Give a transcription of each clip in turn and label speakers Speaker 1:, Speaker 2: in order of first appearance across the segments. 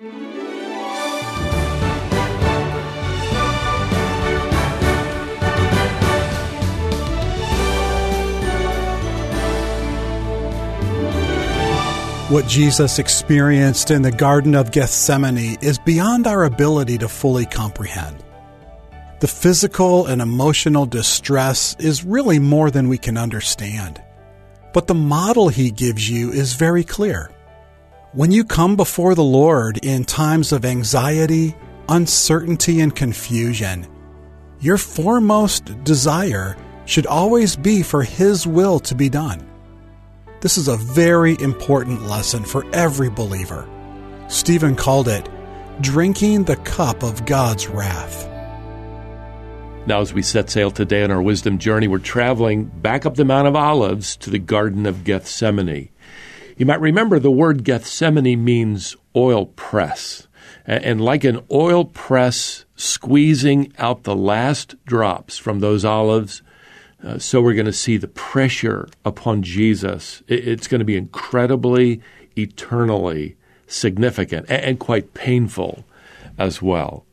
Speaker 1: What Jesus experienced in the Garden of Gethsemane is beyond our ability to fully comprehend. The physical and emotional distress is really more than we can understand. But the model he gives you is very clear. When you come before the Lord in times of anxiety, uncertainty, and confusion, your foremost desire should always be for His will to be done. This is a very important lesson for every believer. Stephen called it drinking the cup of God's wrath.
Speaker 2: Now, as we set sail today on our wisdom journey, we're traveling back up the Mount of Olives to the Garden of Gethsemane. You might remember the word Gethsemane means oil press. And like an oil press squeezing out the last drops from those olives, uh, so we're going to see the pressure upon Jesus. it's going to be incredibly, eternally significant and, quite painful as well.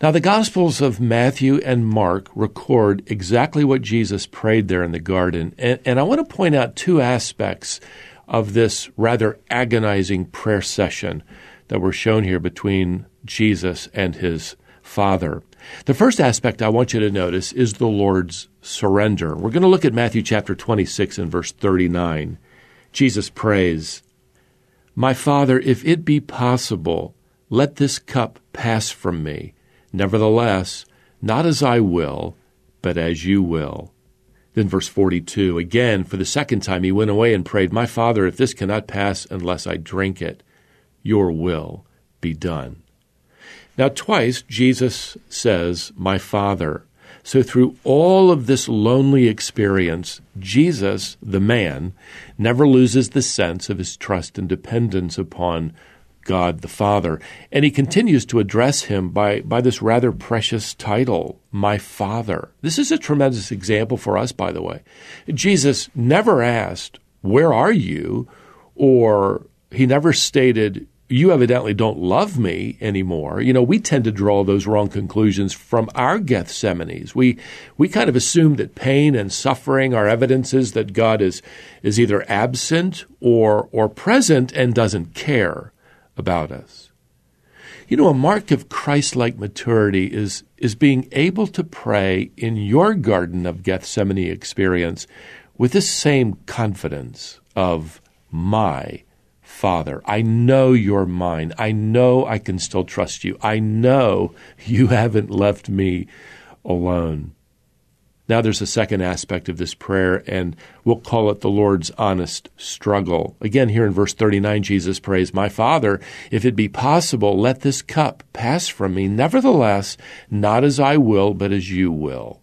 Speaker 2: Now, the Gospels of Matthew and Mark record exactly what Jesus prayed there in the garden. And, and, I want to point out two aspects of this rather agonizing prayer session that were shown here between Jesus and his Father. The first aspect I want you to notice is the Lord's surrender. We're going to look at Matthew chapter 26 and verse 39. Jesus prays, My Father, if it be possible, let this cup pass from me. Nevertheless, not as I will, but as you will. Then verse 42, again, for the second time, he went away and prayed, My Father, if this cannot pass unless I drink it, your will be done. Now, twice Jesus says, My Father. So, through all of this lonely experience, Jesus, the man, never loses the sense of his trust and dependence upon God the Father. And he continues to address him by, by this rather precious title, My Father. This is a tremendous example for us, by the way. Jesus never asked, Where are you? Or he never stated, you evidently don't love me anymore. You know, we tend to draw those wrong conclusions from our Gethsemanes. We we kind of assume that pain and suffering are evidences that God is is either absent or or present and doesn't care about us. You know, a mark of Christ-like maturity is is being able to pray in your garden of Gethsemane experience with this same confidence of my Father, I know you're mine. I know I can still trust you. I know you haven't left me alone. Now, there's a second aspect of this prayer, and we'll call it the Lord's honest struggle. Again, here in verse 39, Jesus prays, My Father, if it be possible, let this cup pass from me. Nevertheless, not as I will, but as you will.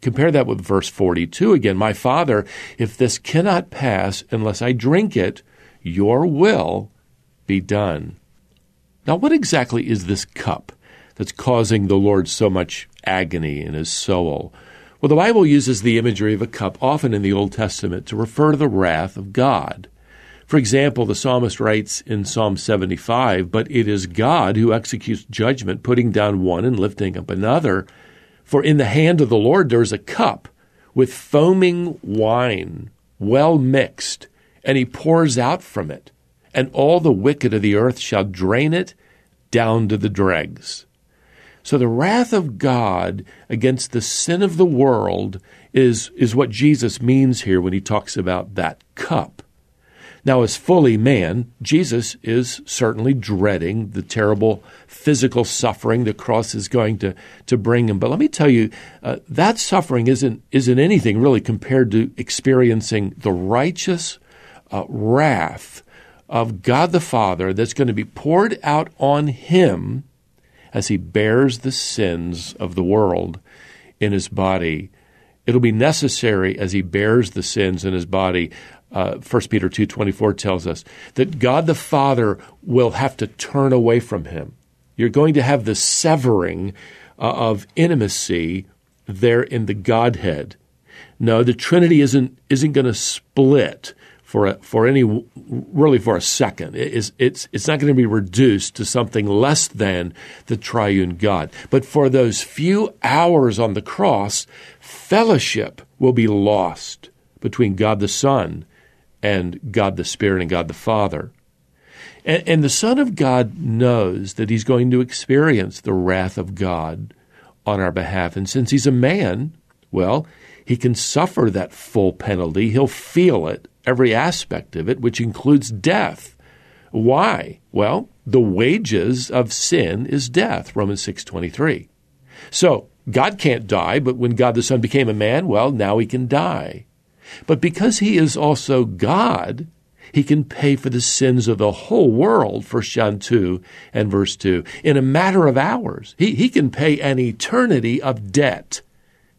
Speaker 2: Compare that with verse 42 again. My Father, if this cannot pass unless I drink it, your will be done. Now, what exactly is this cup that's causing the Lord so much agony in his soul? Well, the Bible uses the imagery of a cup often in the Old Testament to refer to the wrath of God. For example, the psalmist writes in Psalm 75, But it is God who executes judgment, putting down one and lifting up another. For in the hand of the Lord there is a cup with foaming wine, well mixed and he pours out from it, and all the wicked of the earth shall drain it down to the dregs. So the wrath of God against the sin of the world is, is what Jesus means here when he talks about that cup. Now, as fully man, Jesus is certainly dreading the terrible physical suffering the cross is going to, to bring him. But let me tell you, uh, that suffering isn't, isn't anything really compared to experiencing the righteous uh, wrath of God the Father that's going to be poured out on him as he bears the sins of the world in his body. It'll be necessary as he bears the sins in his body. Uh, 1 Peter 2.24 tells us that God the Father will have to turn away from him. You're going to have the severing uh, of intimacy there in the Godhead. No, the Trinity isn't, isn't going to split for a, for any really for a second. It's it's it's not going to be reduced to something less than the triune God. But for those few hours on the cross, fellowship will be lost between God the Son and God the Spirit and God the Father. And, and the Son of God knows that he's going to experience the wrath of God on our behalf. And since he's a man, well, he can suffer that full penalty. He'll feel it, every aspect of it, which includes death. Why? Well, the wages of sin is death, Romans 6:23. So, God can't die, but when God the Son became a man, well, now he can die. But because he is also God, he can pay for the sins of the whole world, 1 John 2 and verse 2, in a matter of hours. He, he can pay an eternity of debt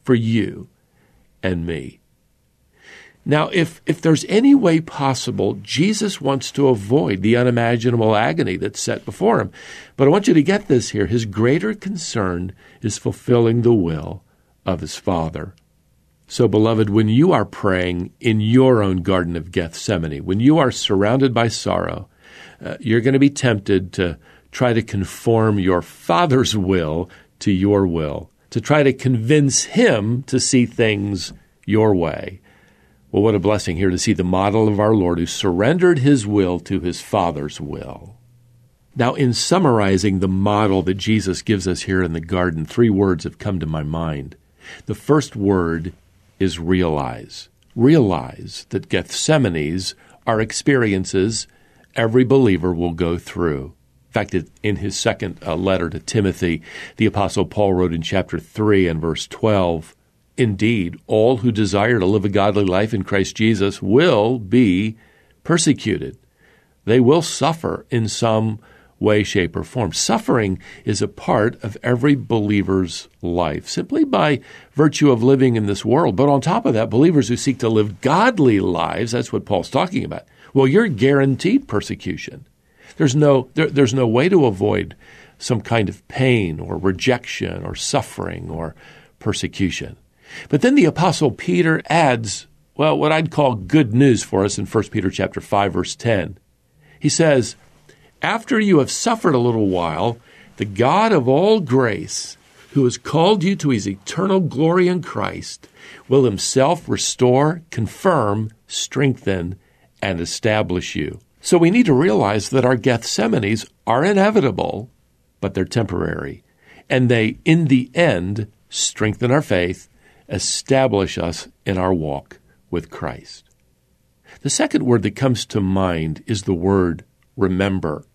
Speaker 2: for you and me. Now, if, if there's any way possible, Jesus wants to avoid the unimaginable agony that's set before him. But I want you to get this here. His greater concern is fulfilling the will of his Father. So, beloved, when you are praying in your own Garden of Gethsemane, when you are surrounded by sorrow, uh, you're going to be tempted to try to conform your Father's will to your will to try to convince him to see things your way. Well, what a blessing here to see the model of our Lord who surrendered his will to his Father's will. Now, in summarizing the model that Jesus gives us here in the garden, three words have come to my mind. The first word is realize. Realize that Gethsemane's are experiences every believer will go through. In fact, in his second uh, letter to Timothy, the Apostle Paul wrote in chapter 3 and verse 12 Indeed, all who desire to live a godly life in Christ Jesus will be persecuted. They will suffer in some way, shape, or form. Suffering is a part of every believer's life, simply by virtue of living in this world. But on top of that, believers who seek to live godly lives, that's what Paul's talking about. Well, you're guaranteed persecution. There's no, there, there's no way to avoid some kind of pain or rejection or suffering or persecution. But then the apostle Peter adds, well, what I'd call good news for us in 1 Peter chapter 5 verse 10. He says, "After you have suffered a little while, the God of all grace, who has called you to his eternal glory in Christ, will himself restore, confirm, strengthen, and establish you." So we need to realize that our Gethsemanes are inevitable, but they're temporary. And they, in the end, strengthen our faith, establish us in our walk with Christ. The second word that comes to mind is the word remember.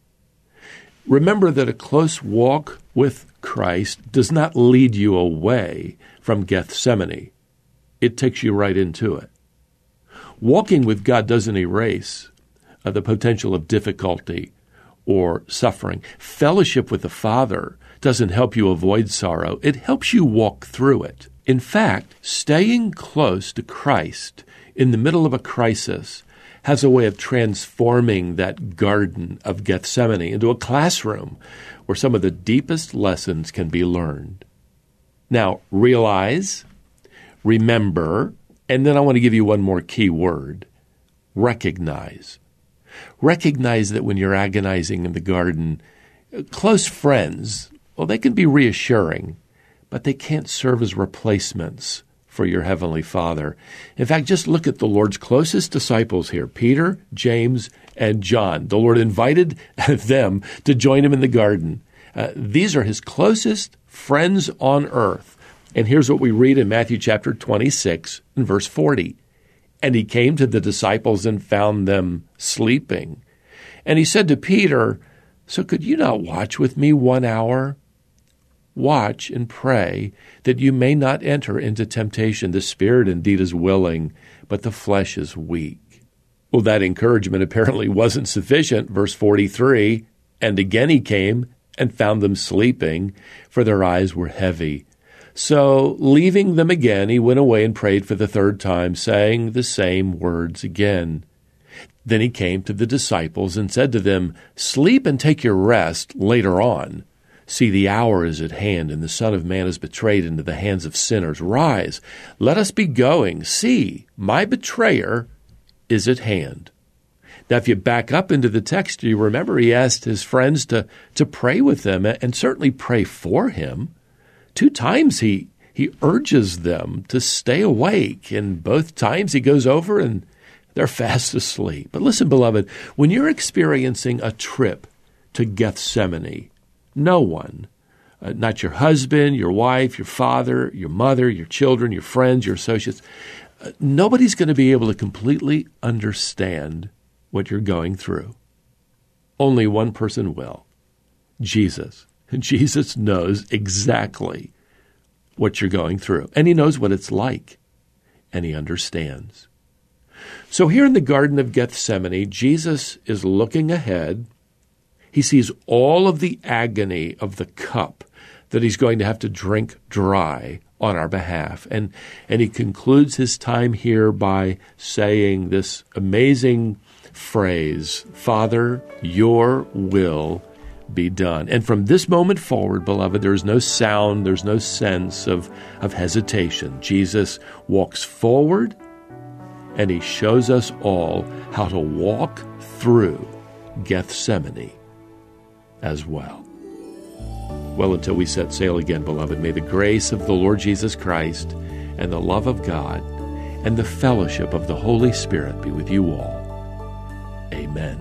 Speaker 2: Remember that a close walk with Christ does not lead you away from Gethsemane. It takes you right into it. Walking with God doesn't erase uh, the potential of difficulty or suffering. Fellowship with the Father doesn't help you avoid sorrow, it helps you walk through it. In fact, staying close to Christ in the middle of a crisis has a way of transforming that garden of Gethsemane into a classroom where some of the deepest lessons can be learned. Now, realize, remember, and then I want to give you one more key word recognize. Recognize that when you're agonizing in the garden, close friends, well, they can be reassuring, but they can't serve as replacements for your Heavenly Father. In fact, just look at the Lord's closest disciples here Peter, James, and John. The Lord invited them to join him in the garden. Uh, these are his closest friends on earth. And here's what we read in Matthew chapter 26 and verse 40. And he came to the disciples and found them sleeping. And he said to Peter, So could you not watch with me one hour? Watch and pray that you may not enter into temptation. The spirit indeed is willing, but the flesh is weak. Well, that encouragement apparently wasn't sufficient. Verse 43 And again he came and found them sleeping, for their eyes were heavy. So, leaving them again, he went away and prayed for the third time, saying the same words again. Then he came to the disciples and said to them, Sleep and take your rest later on. See, the hour is at hand, and the Son of Man is betrayed into the hands of sinners. Rise, let us be going. See, my betrayer is at hand. Now, if you back up into the text, you remember he asked his friends to, to pray with them and certainly pray for him. Two times he, he urges them to stay awake, and both times he goes over and they're fast asleep. But listen, beloved, when you're experiencing a trip to Gethsemane, no one, uh, not your husband, your wife, your father, your mother, your children, your friends, your associates, uh, nobody's going to be able to completely understand what you're going through. Only one person will Jesus. Jesus knows exactly what you're going through, and He knows what it's like, and He understands. So, here in the Garden of Gethsemane, Jesus is looking ahead. He sees all of the agony of the cup that he's going to have to drink dry on our behalf. And, and he concludes his time here by saying this amazing phrase Father, your will be done. And from this moment forward, beloved, there is no sound, there's no sense of, of hesitation. Jesus walks forward and he shows us all how to walk through Gethsemane as well. Well, until we set sail again, beloved, may the grace of the Lord Jesus Christ and the love of God and the fellowship of the Holy Spirit be with you all. Amen.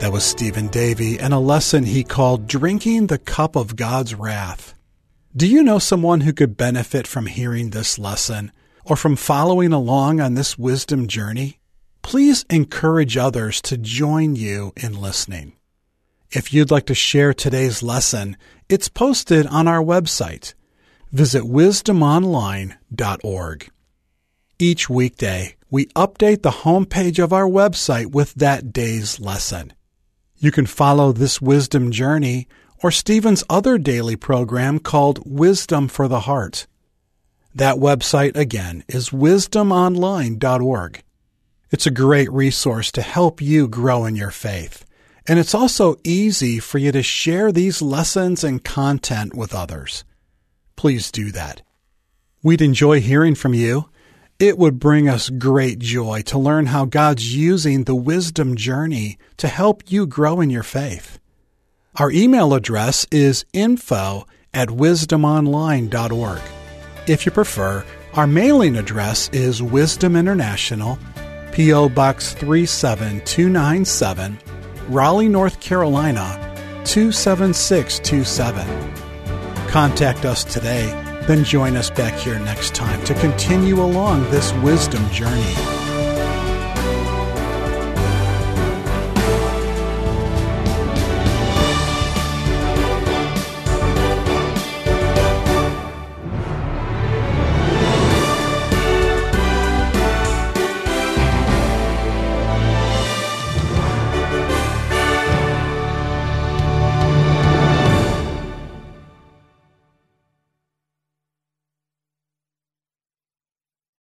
Speaker 1: That was Stephen Davey and a lesson he called Drinking the Cup of God's Wrath. Do you know someone who could benefit from hearing this lesson or from following along on this wisdom journey? Please encourage others to join you in listening. If you'd like to share today's lesson, it's posted on our website. Visit wisdomonline.org. Each weekday, we update the homepage of our website with that day's lesson. You can follow this wisdom journey or Stephen's other daily program called Wisdom for the Heart. That website again is wisdomonline.org. It's a great resource to help you grow in your faith. And it's also easy for you to share these lessons and content with others. Please do that. We'd enjoy hearing from you. It would bring us great joy to learn how God's using the wisdom journey to help you grow in your faith. Our email address is info at wisdomonline.org. If you prefer, our mailing address is Wisdom International, P.O. Box 37297, Raleigh, North Carolina 27627. Contact us today, then join us back here next time to continue along this wisdom journey.